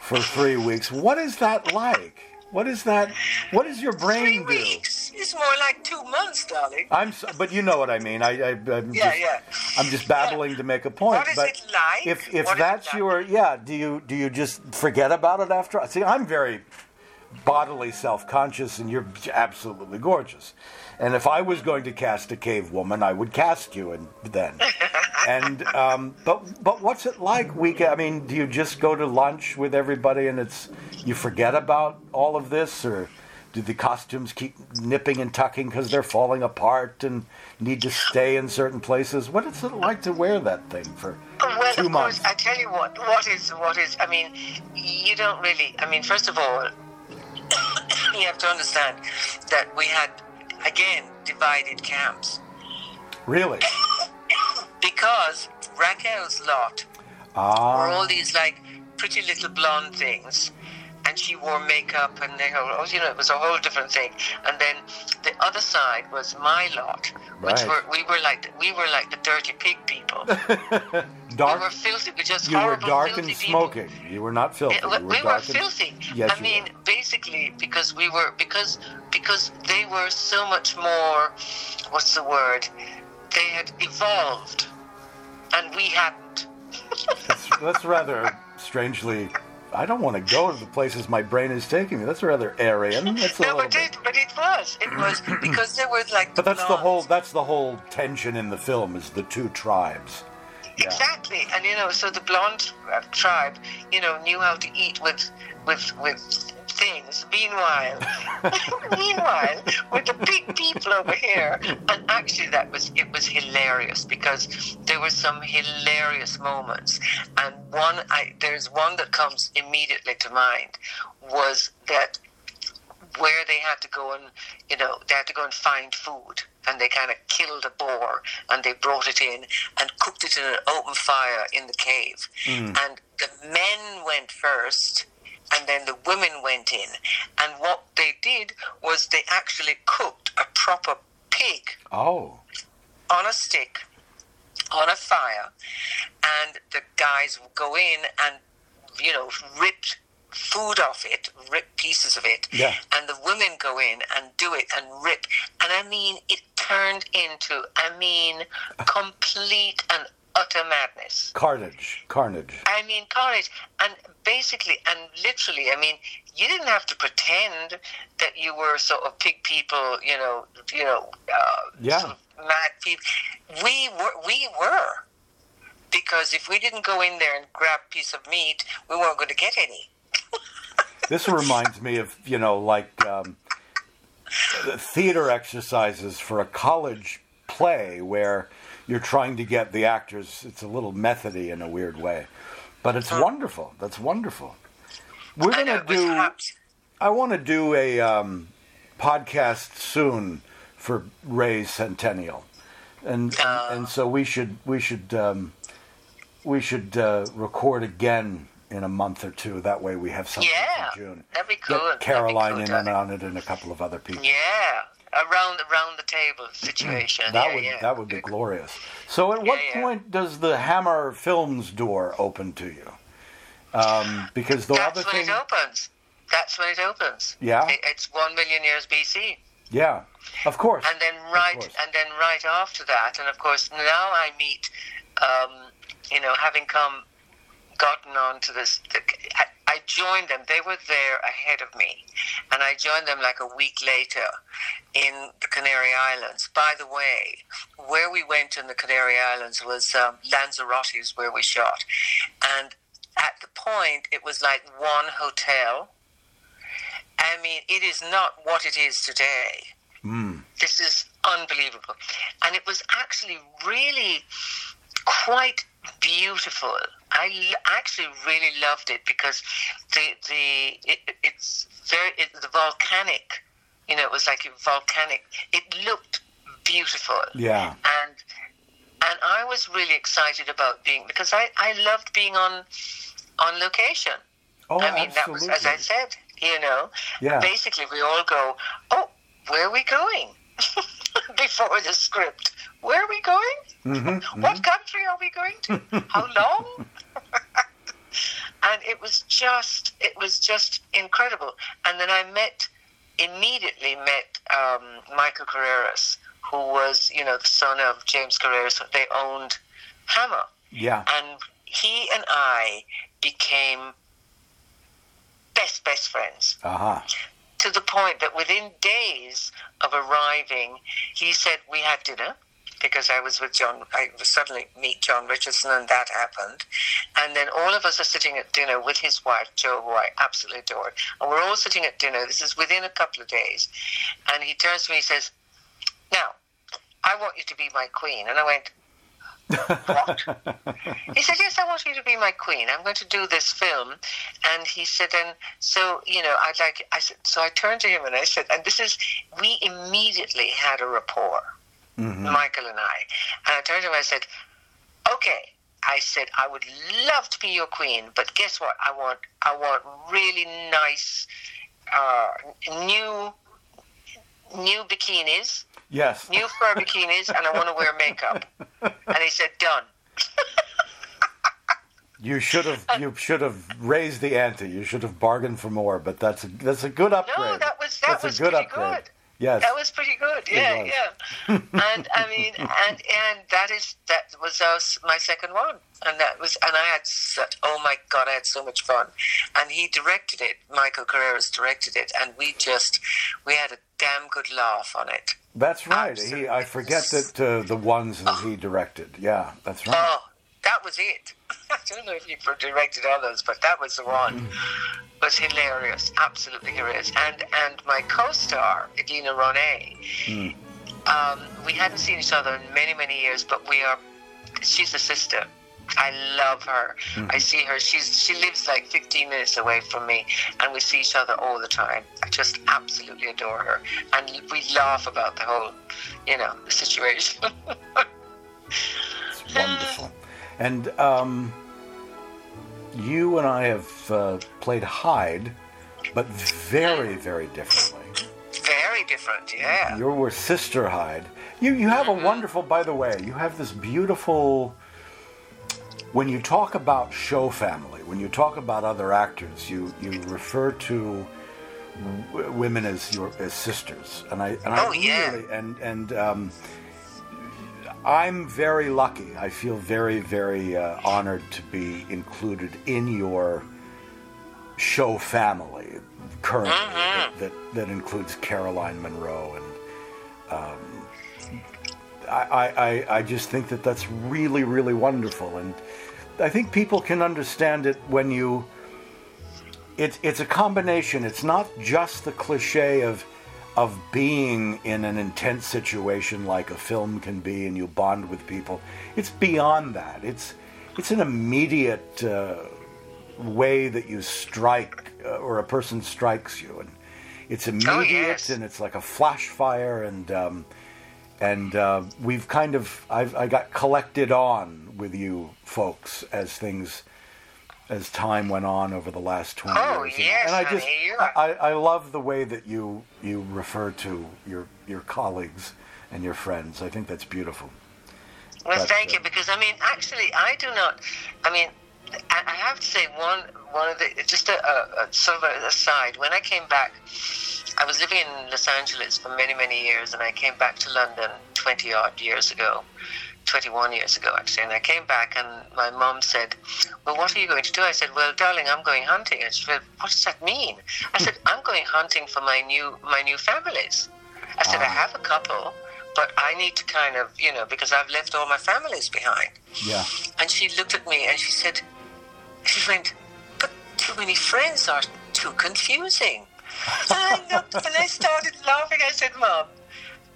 for three weeks. What is that like? What is that? What does your Three brain do? weeks. It's more like two months, darling. I'm, so, but you know what I mean. I, I I'm Yeah, just, yeah. I'm just babbling to make a point. What is but it like? If if What that's like? your yeah, do you do you just forget about it after? See, I'm very bodily self-conscious, and you're absolutely gorgeous. And if I was going to cast a cave woman, I would cast you, and then. and um, but but what's it like? Week? I mean, do you just go to lunch with everybody, and it's you forget about all of this, or do the costumes keep nipping and tucking because they're falling apart and need to stay in certain places? What is it like to wear that thing for Well, two of months? course, I tell you what. What is what is? I mean, you don't really. I mean, first of all, you have to understand that we had again divided camps Really? because Raquel's lot were Ah, all these like pretty little blonde things. And she wore makeup, and they were, oh, you know, it was a whole different thing. And then the other side was my lot, which Right. were we were like we were like the dirty pig people. we were filthy, we just You were dark filthy and people. smoking. You were not filthy. Yeah, we, were we were dark and- filthy. Yes, I mean, were. basically, because we were because because they were so much more. What's the word? They had evolved, and we hadn't. That's, that's rather strangely. I don't want to go to the places my brain is taking me. That's rather Aryan. That's a No, little but it, but it was. It was because there was like. But that's the whole. That's the whole tension in the film is the two tribes. Yeah. Exactly, and you know, so the blonde uh, tribe, you know, knew how to eat with with with things. Meanwhile, meanwhile, with the big people over here, and actually, that was it was hilarious because there were some hilarious moments, and one I there's one that comes immediately to mind was that where they had to go and you know they had to go and find food and they kind of killed a boar and they brought it in and cooked it in an open fire in the cave. Hmm. And the men went first and then the women went in. And what they did was they actually cooked a proper pig Oh, on a stick on a fire and the guys would go in and you know rip food off it rip pieces of it Yeah. and the women go in and do it and rip. And i mean it turned into i mean complete and utter madness carnage, carnage. I mean, carnage, and basically, and literally, I mean, you didn't have to pretend that you were sort of pig people, you know, you know, uh, Yeah. sort of mad people. We were, we were, because if we didn't go in there and grab a piece of meat, we weren't going to get any. This reminds me of you know like um, theater exercises for a college play where you're trying to get the actors. It's a little methody in a weird way, but it's wonderful. That's wonderful. We're gonna do. I want to do a um, podcast soon for Ray's centennial, and Uh. and, so we should we should um, we should uh, record again in a month or two. That way we have something Yeah, for June. that'd be cool. Get That'd be Caroline cool, in and on it, and a couple of other people. Yeah, around around the table situation. That yeah, would yeah. that would be glorious. So, at what yeah. point does the Hammer Films door open to you? Um, because the That's other when thing, it opens. That's when it opens. Yeah? It- it's one million years BC. yeah, of course, and then right and then right after that and of course now i meet um, you know having come gotten on to this the, I joined them. They were there ahead of me, and I joined them like a week later in the Canary Islands. By the way, where we went in the Canary Islands was um, Lanzarote's where we shot, and at the point it was like one hotel. I mean, it is not what it is today. Mm. This is unbelievable, and it was actually really quite beautiful. I actually really loved it because the the it, it's very it, the volcanic, you know, it was like a volcanic. It looked beautiful. Yeah. And and I was really excited about being because I I loved being on on location. Oh, I mean, absolutely. that was as I said, you know. Yeah. Basically, we all go, oh, where are we going? Before the script, where are we going? Mhm, What country are we going to? How long? and it was just, it was just incredible. And then I met, immediately met um, Michael Carreras, who was, you know, the son of James Carreras. They owned Hammer, Yeah. and he and I became best best friends Uh huh. to the point that within days of arriving, he said we had dinner because I was with John. I was suddenly meet John Richardson, and that happened. And then all of us are sitting at dinner with his wife Jo, who I absolutely adored, and we're all sitting at dinner. This is within a couple of days, and he turns to me and says, "Now, I want you to be my queen," and I went. what? He said, Yes, I want you to be my queen. I'm going to do this film. And he said, And so, you know, I'd like, I said, so I turned to him and I said, And this is, we immediately had a rapport, Mhm. Michael and I. And I turned to him and I said, Okay. I said, I would love to be your queen, but guess what? I want, I want really nice, uh, new, new bikinis Yes. new fur bikinis and I want to wear makeup. And he said, done. You should have you should have raised the ante. You should have bargained for more. But that's a that's a good upgrade. No, that was that that's was a good pretty upgrade. good. Yes. That was pretty good. Yeah, yeah. And I mean, and and that is that was uh, my second one, and that was and I had such oh my god, I had so much fun, and he directed it. Michael Carreras directed it, and we just we had a damn good laugh on it. That's right. He I forget that uh, the ones that he directed. Yeah, that's right. Oh, that was it. I don't know if you directed others, but that was the one. It was hilarious, absolutely hilarious. And and my co-star, Edina Ronay, mm. um, we hadn't seen each other in many many years, but we are. She's a sister. I love her. Mm. I see her. She's she lives like 15 minutes away from me, and we see each other all the time. I just absolutely adore her, and we laugh about the whole, you know, the situation. It's wonderful. And um, you and I have uh, played Hyde, but very, very differently. Very different, yeah. You were Sister Hyde. You you have a wonderful. By the way, you have this beautiful. When you talk about show family, when you talk about other actors, you you refer to w- women as your as sisters, and I and I Oh, yeah. really and and um, I'm very lucky. I feel very very uh, honored to be included in your show family currently that, that that includes Caroline Munro and um, I, I, I- I just think that that's really really wonderful. And I think people can understand it when you it's it's a combination. It's not just the cliche of of being in an intense situation like a film can be and you bond with people it's beyond that it's it's an immediate uh, way that you strike uh, or a person strikes you and it's immediate yes. and it's like a flash fire and um, and uh, we've kind of I've, I got collected on with you folks as things as time went on over the last 20 Oh, years yes, and I honey, just I, I love the way that you you refer to your your colleagues and your friends I think that's beautiful Well, But, thank uh, you, because I mean, actually, I do not. I mean, I, I have to say one one of the just a, a, a sort of an aside. When I came back, I was living in Los Angeles for many many years, and I came back to London twenty odd years ago, 21 years ago, actually. And I came back, and my mom said, Well, what are you going to do? I said, Well, darling, I'm going hunting. And she said, What does that mean? I said, I'm going hunting for my new my new families. I said, I ah. have a couple, but I need to kind of, you know, because I've left all my families behind. Yeah. And she looked at me and she said, She went, But too many friends are too confusing. and I looked and I started laughing. I said, Mom,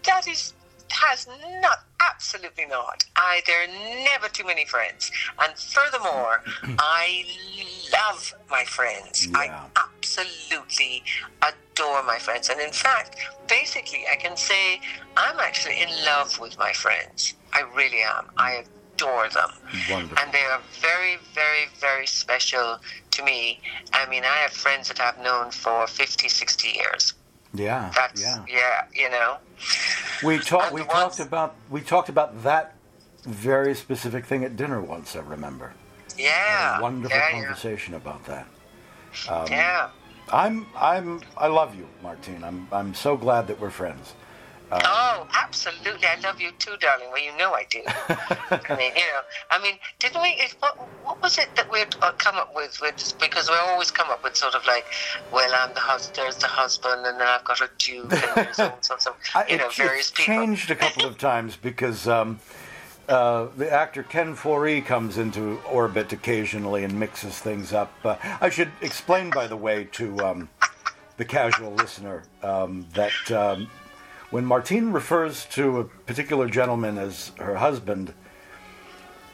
that is has not absolutely not. I there are never too many friends. And furthermore, I love my friends. Yeah. I absolutely adore my friends. And in fact, basically I can say I'm actually in love with my friends. I really am. I adore them. Wonderful. And they are very, very, very special to me. I mean, I have friends that I've known for 50, 60 years. Yeah. That's yeah. yeah, you know. We talked. We ones- talked about. We talked about that very specific thing at dinner once. I remember. Yeah. A wonderful yeah, yeah. conversation about that. Um, yeah. I'm. I'm. I love you, Martine. I'm. I'm so glad that we're friends. Oh, absolutely. I love you too, darling. Well, you know I do. I mean, you know, I mean, didn't we? It, what, what was it that we'd uh, come up with, with? Because we always come up with sort of like, well, I'm the husband, there's the husband, and then I've got a duke, and there's all sorts of, I- you know, it's, various people. changed a couple of times because um, uh, the actor Ken Foree comes into orbit occasionally and mixes things up. Uh, I should explain, by the way, to um, the casual listener um, that um, when Martine refers to a particular gentleman as her husband,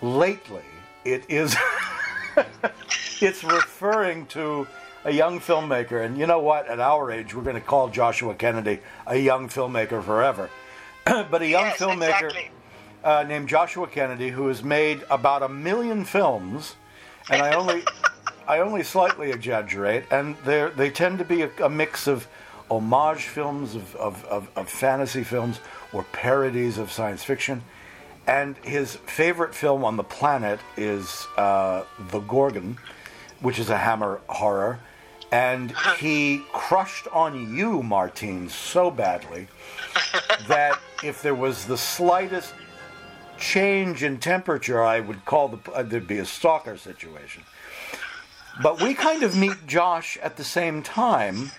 lately it is it's referring to a young filmmaker. And you know what? At our age we're going to call joshua kennedy a young filmmaker forever. But a young yes, filmmaker exactly. uh, named joshua kennedy who has made about a million films and i only i only slightly exaggerate and they they tend to be a, a mix of homage films of, of, of, of fantasy films or parodies of science fiction and his favorite film on the planet is uh, The Gorgon, which is a Hammer horror. And he crushed on you, Martine, so badly that if there was the slightest change in temperature, I would call the uh, there'd be a stalker situation. But we kind of meet Josh at the same time.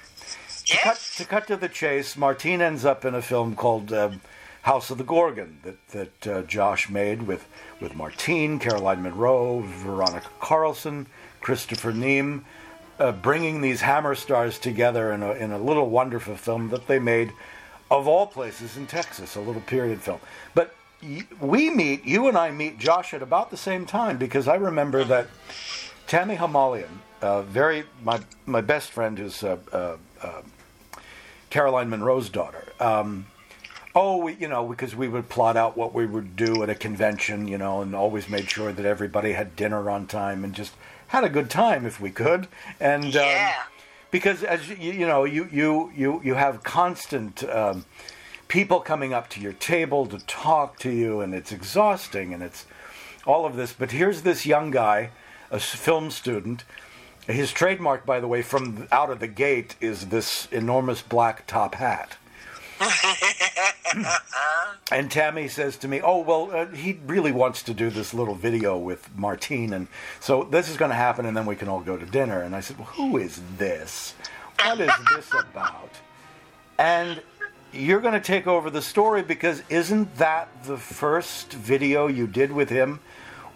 To cut, to cut to the chase, Martine ends up in a film called um, House of the Gorgon that that uh, Josh made with with Martine, Caroline Munro, Veronica Carlson, Christopher Neame, uh, bringing these Hammer stars together in a in a little wonderful film that they made, of all places in Texas, a little period film. But we meet, you and I meet Josh at about the same time because I remember that Tammy Hamalian, uh, very my my best friend, who's uh, uh, uh, Caroline Munro's daughter. Um, oh, we, you know, because we would plot out what we would do at a convention, you know, and always made sure that everybody had dinner on time and just had a good time if we could. And um, because as you, you know, you you you you have constant. Um, people coming up to your table to talk to you, and it's exhausting, and it's all of this. But here's this young guy, a film student. His trademark, by the way, from out of the gate is this enormous black top hat. and Tammy says to me, "Oh well, uh, he really wants to do this little video with Martine, and so this is going to happen, and then we can all go to dinner." And I said, "Well, who is this? What is this about?" And you're going to take over the story because isn't that the first video you did with him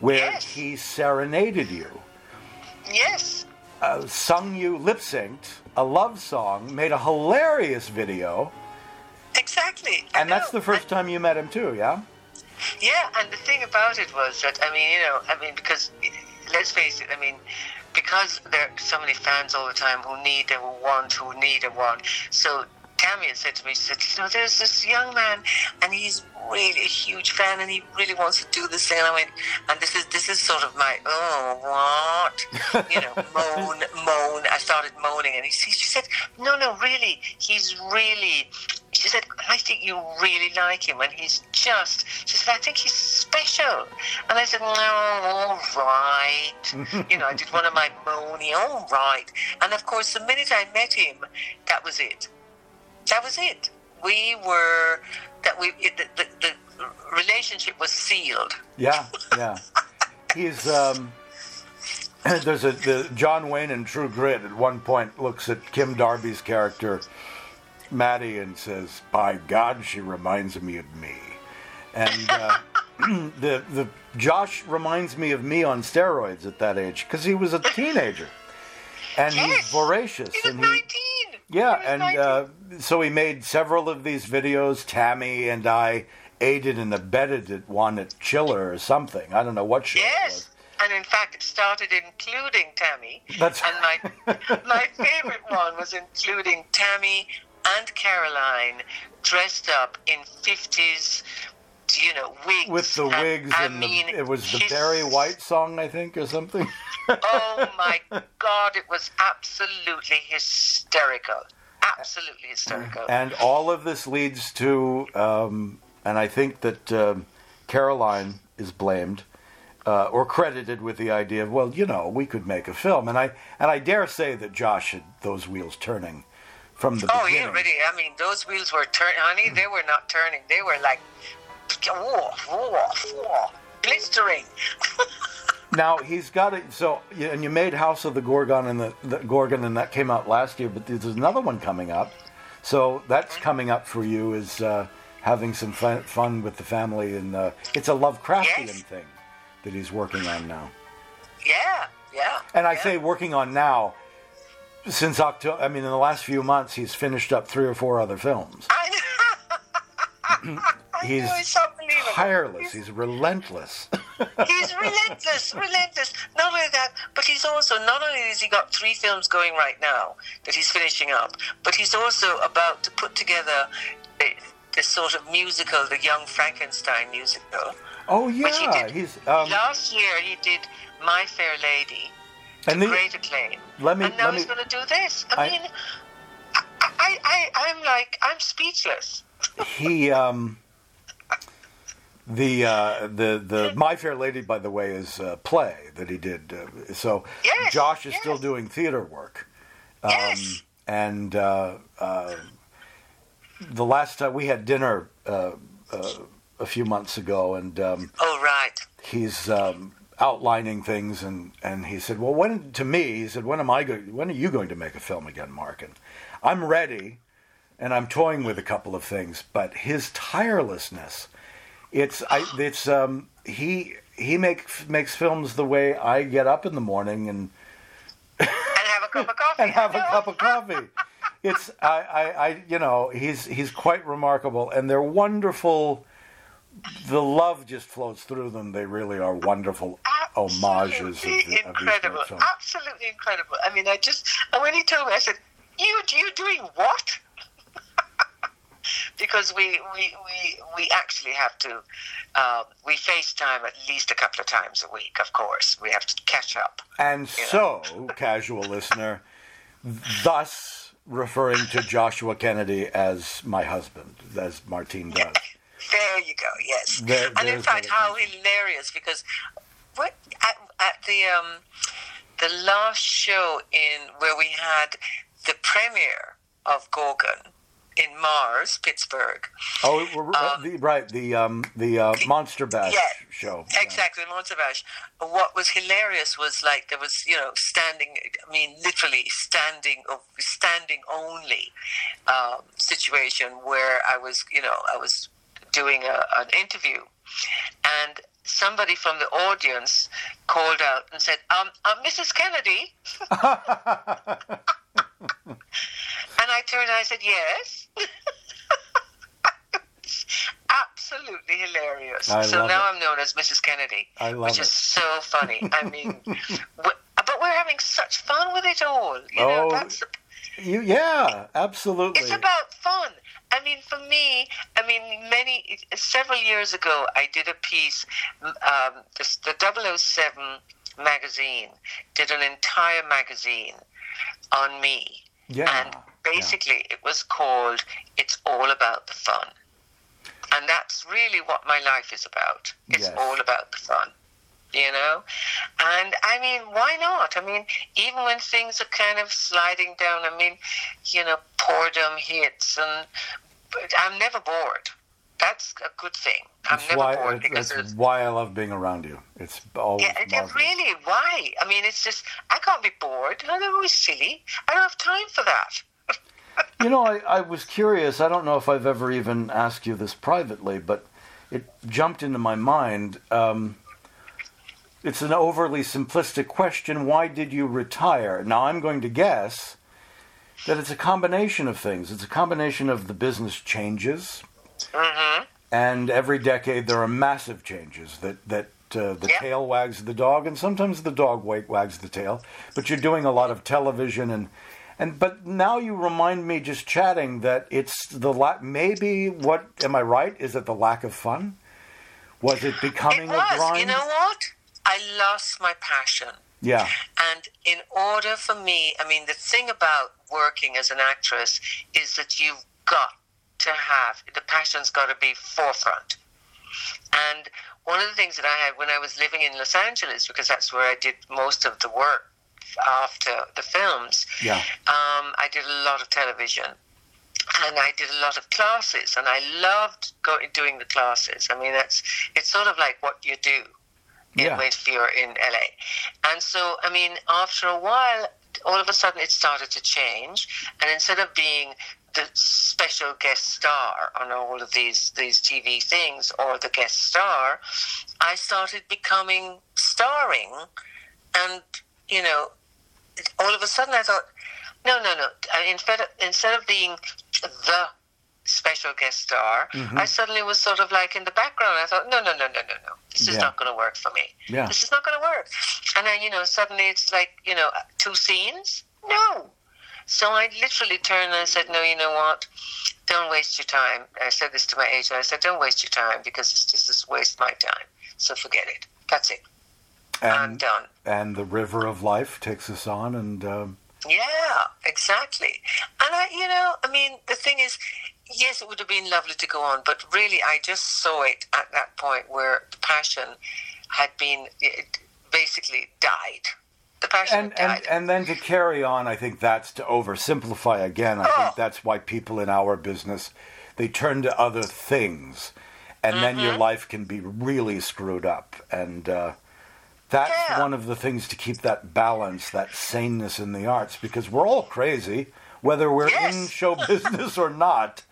where Yes. he serenaded you, Yes. Uh, sung you, lip synced a love song, made a hilarious video, Exactly. I and that's the first time you met him too, yeah? Yeah, and the thing about it was that I mean, you know, I mean, because let's face it, I mean, because there are so many fans all the time who need and who want, who need and want. So Tammy had said to me, she said, you know, there's this young man, and he's really a huge fan, and he really wants to do this thing. And I went, and this is this is sort of my oh what, you know, moan, moan. I started moaning, and he, she said, no, no, really, he's really. She said, I think you really like him, and he's just. She said, I think he's special. And I said, no, all right. you know, I did one of my moany, all right. And of course, the minute I met him, that was it. That was it. We were that we it, the, the, the relationship was sealed. Yeah, yeah. He's um. There's a the John Wayne in True Grit at one point looks at Kim Darby's character, Mattie, and says, "By God, she reminds me of me." And uh, the the Josh reminds me of me on steroids at that age because he was a teenager, and he's voracious. He was and he, 19. Yeah, and 19. uh, so we made several of these videos. Tammy and I aided and abetted at one at Chiller or something. I don't know what show it Yes. was. And in fact, it started including Tammy. That's- and my my favorite one was including Tammy and Caroline dressed up in fifties, you know, wigs With the And, wigs I and mean, the, it was the Barry White song, I think, or something. Oh my God! It was absolutely hysterical. Absolutely hysterical. and all of this leads to, um, and I think that um, Caroline is blamed uh, or credited with the idea of, well, you know, we could make a film, and I and I dare say that Josh had those wheels turning from the Oh beginning. yeah, really. I mean, those wheels were turning, honey. They were not turning. They were like, whoa, whoa, whoa, blistering. Now he's got it. So, and you made House of the Gorgon and the, the Gorgon, and that came out last year. But there's another one coming up. So that's coming up for you. Is uh, having some fun, fun with the family, and uh, it's a Lovecraftian Yes. thing that he's working on now. Yeah, yeah. And I yeah. say working on now. Since October, I mean, in the last few months, he's finished up three or four other films. I He's know, it's unbelievable. tireless. He's relentless. He's relentless, relentless. Not only that, but he's also not only has he got three films going right now that he's finishing up, but he's also about to put together the, the sort of musical, the Young Frankenstein musical. oh Which he yeah, did he's. Um, Last year he did My Fair Lady, and the, great acclaim, let me and now he's going to do this. I, I- mean, I, I, I, I'm like, I'm speechless. he um the uh the the my fair lady by the way is a play that he did uh, so Yes, josh is yes. still doing theater work um, Yes. and uh, uh, the last time we had dinner uh, uh, a few months ago and um, Oh right. he's um, outlining things and, and he said well when to me he said when am i going when are you going to make a film again mark and i'm ready and i'm toying with a couple of things but his tirelessness it's I, it's um he he make, makes films the way i get up in the morning and And have a cup of coffee. and have a cup of coffee. It's I, I, I you know he's he's quite remarkable, and they're wonderful. The love just flows through them. They really are wonderful homages of, Absolutely the, of incredible. great. Absolutely incredible. I mean, I just and when he told me, I said, "You, you doing what?" Because we we we we actually have to um, we FaceTime at least a couple of times a week. Of course, we have to catch up. And so, casual listener, thus referring to Joshua Kennedy as my husband, as Martine does. There you go. Yes, There- and in fact, how hilarious! Because what at, at the um, the last show in where we had the premiere of Gorgon in Mars, Pittsburgh. Oh, we're- Um, the, right, the um, the uh, Monster Bash yeah, show. Exactly, Montebash. What was hilarious was like there was, you know, standing. I mean, literally standing, standing only um, situation where I was, you know, I was doing a, an interview, and somebody from the audience called out and said, "Um, uh, Mrs. Kennedy." And I turned and I said, Yes. Absolutely hilarious. I so now it. I'm known as Mrs. Kennedy, which it. is so funny. I mean, w- but we're having such fun with it all. You know, Oh, that's the, You, yeah, absolutely. it's about fun. I mean, for me, I mean, many several years ago, I did a piece. Um, the, the 007 magazine did an entire magazine on me. yeah, and basically it was called it's all about the fun and that's really what my life is about it's Yes. all about the fun you know and i mean why not i mean even when things are kind of sliding down i mean you know boredom hits and but i'm never bored that's a good thing. I'm That's never why, bored because that's why I love being around you. It's always yeah, yeah, really. Why? I mean, it's just I can't be bored. I'm always silly. I don't have time for that. You know, I, I was curious. I don't know if I've ever even asked you this privately, but it jumped into my mind. Um, it's an overly simplistic question. Why did you retire? Now, I'm going to guess that it's a combination of things. It's a combination of the business changes, hmm and every decade there are massive changes that that uh, the Yep. tail wags the dog, and sometimes the dog wa- wags the tail. But you're doing a lot of television, and and but now you remind me just chatting that it's the la- maybe what am I right? Is it the lack of fun? Was it becoming It a was. grind? You know what? I lost my passion. yeah, And in order for me, I mean, the thing about working as an actress is that you've got to have the passion's got to be forefront. And one of the things that I had when I was living in Los Angeles, because that's where I did most of the work after the films, yeah, um, I did a lot of television. And I did a lot of classes, and I loved going doing the classes. I mean, that's it's sort of like what you do in, Yeah. if you're in LA. And so, I mean, after a while, all of a sudden it started to change. And instead of being the special guest star on all of these, these TV things or the guest star, I started becoming starring. And, you know, all of a sudden I thought, no, no, no. Instead of, instead of being the special guest star, Mm-hmm. I suddenly was sort of like in the background. I thought, no, no, no, no, no, no. This is Yeah. not going to work for me. Yeah. This is not going to work. And then, you know, suddenly it's like, you know, two scenes? No. So I literally turned and I said, no, you know what? Don't waste your time. I said this to my agent. I said, don't waste your time because it's just this waste my time. So forget it. That's it. And done. and the river of life takes us on, and um, Yeah, exactly. And I, you know, I mean, the thing is, yes, it would have been lovely to go on, but really, I just saw it at that point where the passion had been basically died. The passion and, had and died. and then to carry on, I think that's to oversimplify again. I Oh. think that's why people in our business they turn to other things, and then Mm-hmm. your life can be really screwed up. And uh, that's Yeah. one of the things to keep that balance, that saneness in the arts, because we're all crazy, whether we're in show business or not.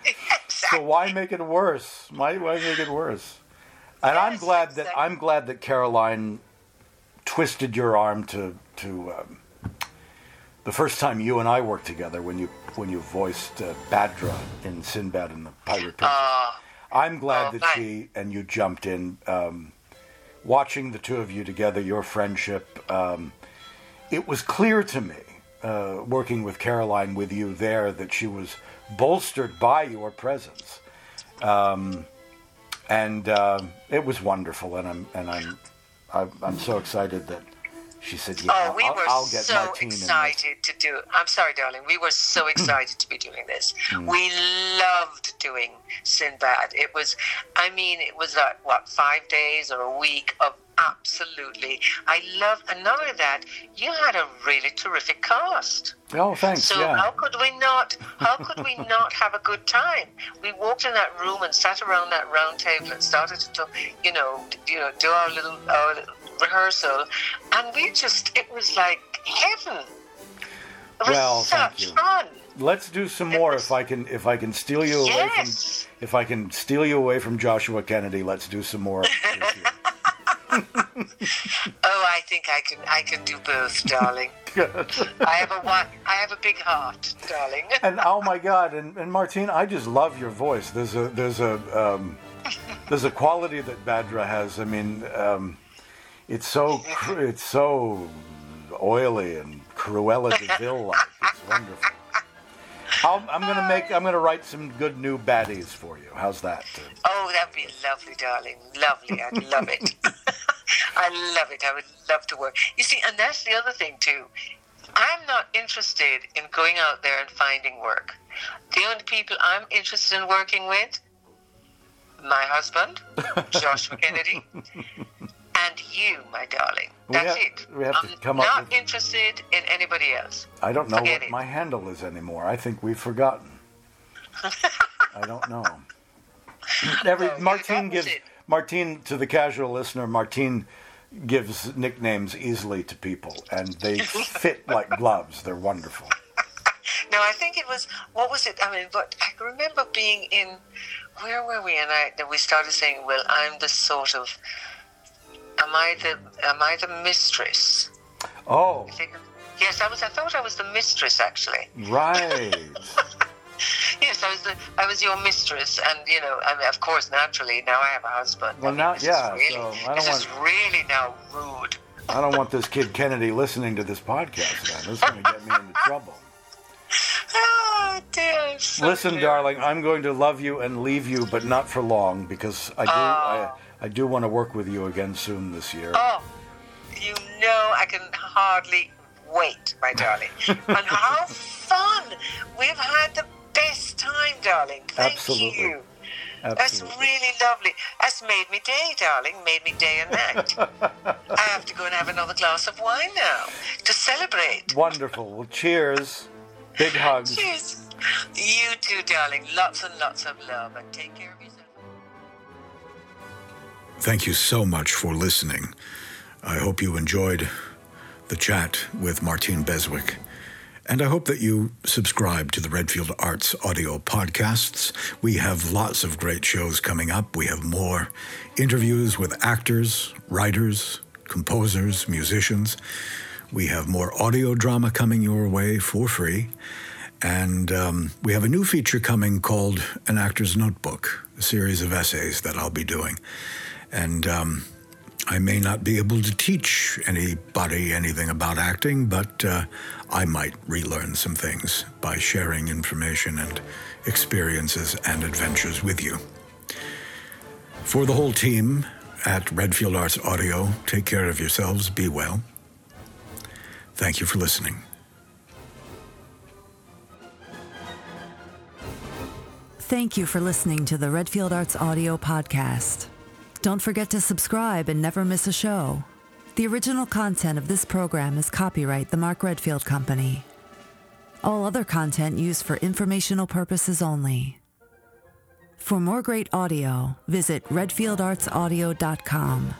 So why make it worse? Why, why make it worse? And I'm Yes, glad that. I'm glad that Caroline twisted your arm to to um, the first time you and I worked together when you when you voiced uh, Badra in Sinbad and the Pirate Princess. Uh, I'm glad oh, that hi. she and you jumped in. Um, watching the two of you together, your friendship, um, it was clear to me, uh, working with Caroline with you there, that she was bolstered by your presence. Um, and um it was wonderful, and I'm and I'm I'm, I'm so excited that she said, "Yeah, oh, we I'll, were I'll get so Martine in this." excited to do. I'm sorry, darling. We were so excited to be doing this. Mm. We loved doing Sinbad. It was, I mean, it was like what five days or a week of absolutely. I love. And not only that, you had a really terrific cast. Oh, thanks. So yeah. how could we not? How could we not have a good time? We walked in that room and sat around that round table and started to, you know, you know, do our little, our little rehearsal, and we just—it was like heaven. It was Well, such fun. Let's do some It more was- if I can if I can steal you away from if I can steal you away from Joshua Kennedy. Let's do some more. Oh, I think I can. I can do both, darling. I have a I have a big heart, darling. and oh my God! And, and Martine, I just love your voice. There's a there's a um, there's a quality that Badra has. I mean, um, it's so cr- it's so oily and Cruella de Vil like. It's wonderful. I'll, I'm gonna make I'm gonna write some good new baddies for you. How's that? Oh, that'd be lovely, darling. Lovely. I'd love it. I love it. I would love to work. You see, and that's the other thing too. I'm not interested in going out there and finding work. The only people I'm interested in working with, my husband, Joshua Kennedy, and you, my darling. We That's have- it. we have to I'm come up not with- interested in anybody else. I don't know Forget what it. my handle is anymore. I think we've forgotten. I don't know. Every No, Martine gives it. Martine to the casual listener. Martine gives nicknames easily to people, and they fit like gloves. They're wonderful. No, I think it was what was it? I mean, but I remember being in where were we? And I that we started saying, "Well, I'm the sort of am I the am I the mistress?" Oh, I think yes, I was. I thought I was the mistress actually. right. Yes, I was. The, I was your mistress, and you know, I mean, of course, naturally, now I have a husband. Well, I mean, now- this yeah, Is really, so I don't this is really now rude. I don't want this kid Kennedy listening to this podcast. Then this is going to get me into trouble. Oh dear. so Listen, dear. darling, I'm going to love you and leave you, but not for long, because I do. I, oh. I do want to work with you again soon this year. Oh, you know, I can hardly wait, my darling. and how fun! We've had the best time, darling. Thank Absolutely. you. That's really lovely. That's made me day, darling. Made me day and night. I have to go and have another glass of wine now to celebrate. Wonderful. Well, cheers. Big hugs. Cheers. You too, darling. Lots and lots of love, and take care. Thank you so much for listening. I hope you enjoyed the chat with Martine Beswick. And I hope that you subscribe to the Redfield Arts audio podcasts. We have lots of great shows coming up. We have more interviews with actors, writers, composers, musicians. We have more audio drama coming your way for free. And um, we have a new feature coming called An Actor's Notebook, a series of essays that I'll be doing. And um, I may not be able to teach anybody anything about acting, but uh, I might relearn some things by sharing information and experiences and adventures with you. For the whole team at Redfield Arts Audio, take care of yourselves, be well. Thank you for listening. Thank you for listening to the Redfield Arts Audio Podcast. Don't forget to subscribe and never miss a show. The original content of this program is copyright the Mark Redfield Company. All other content used for informational purposes only. For more great audio, visit redfieldartsaudio.com.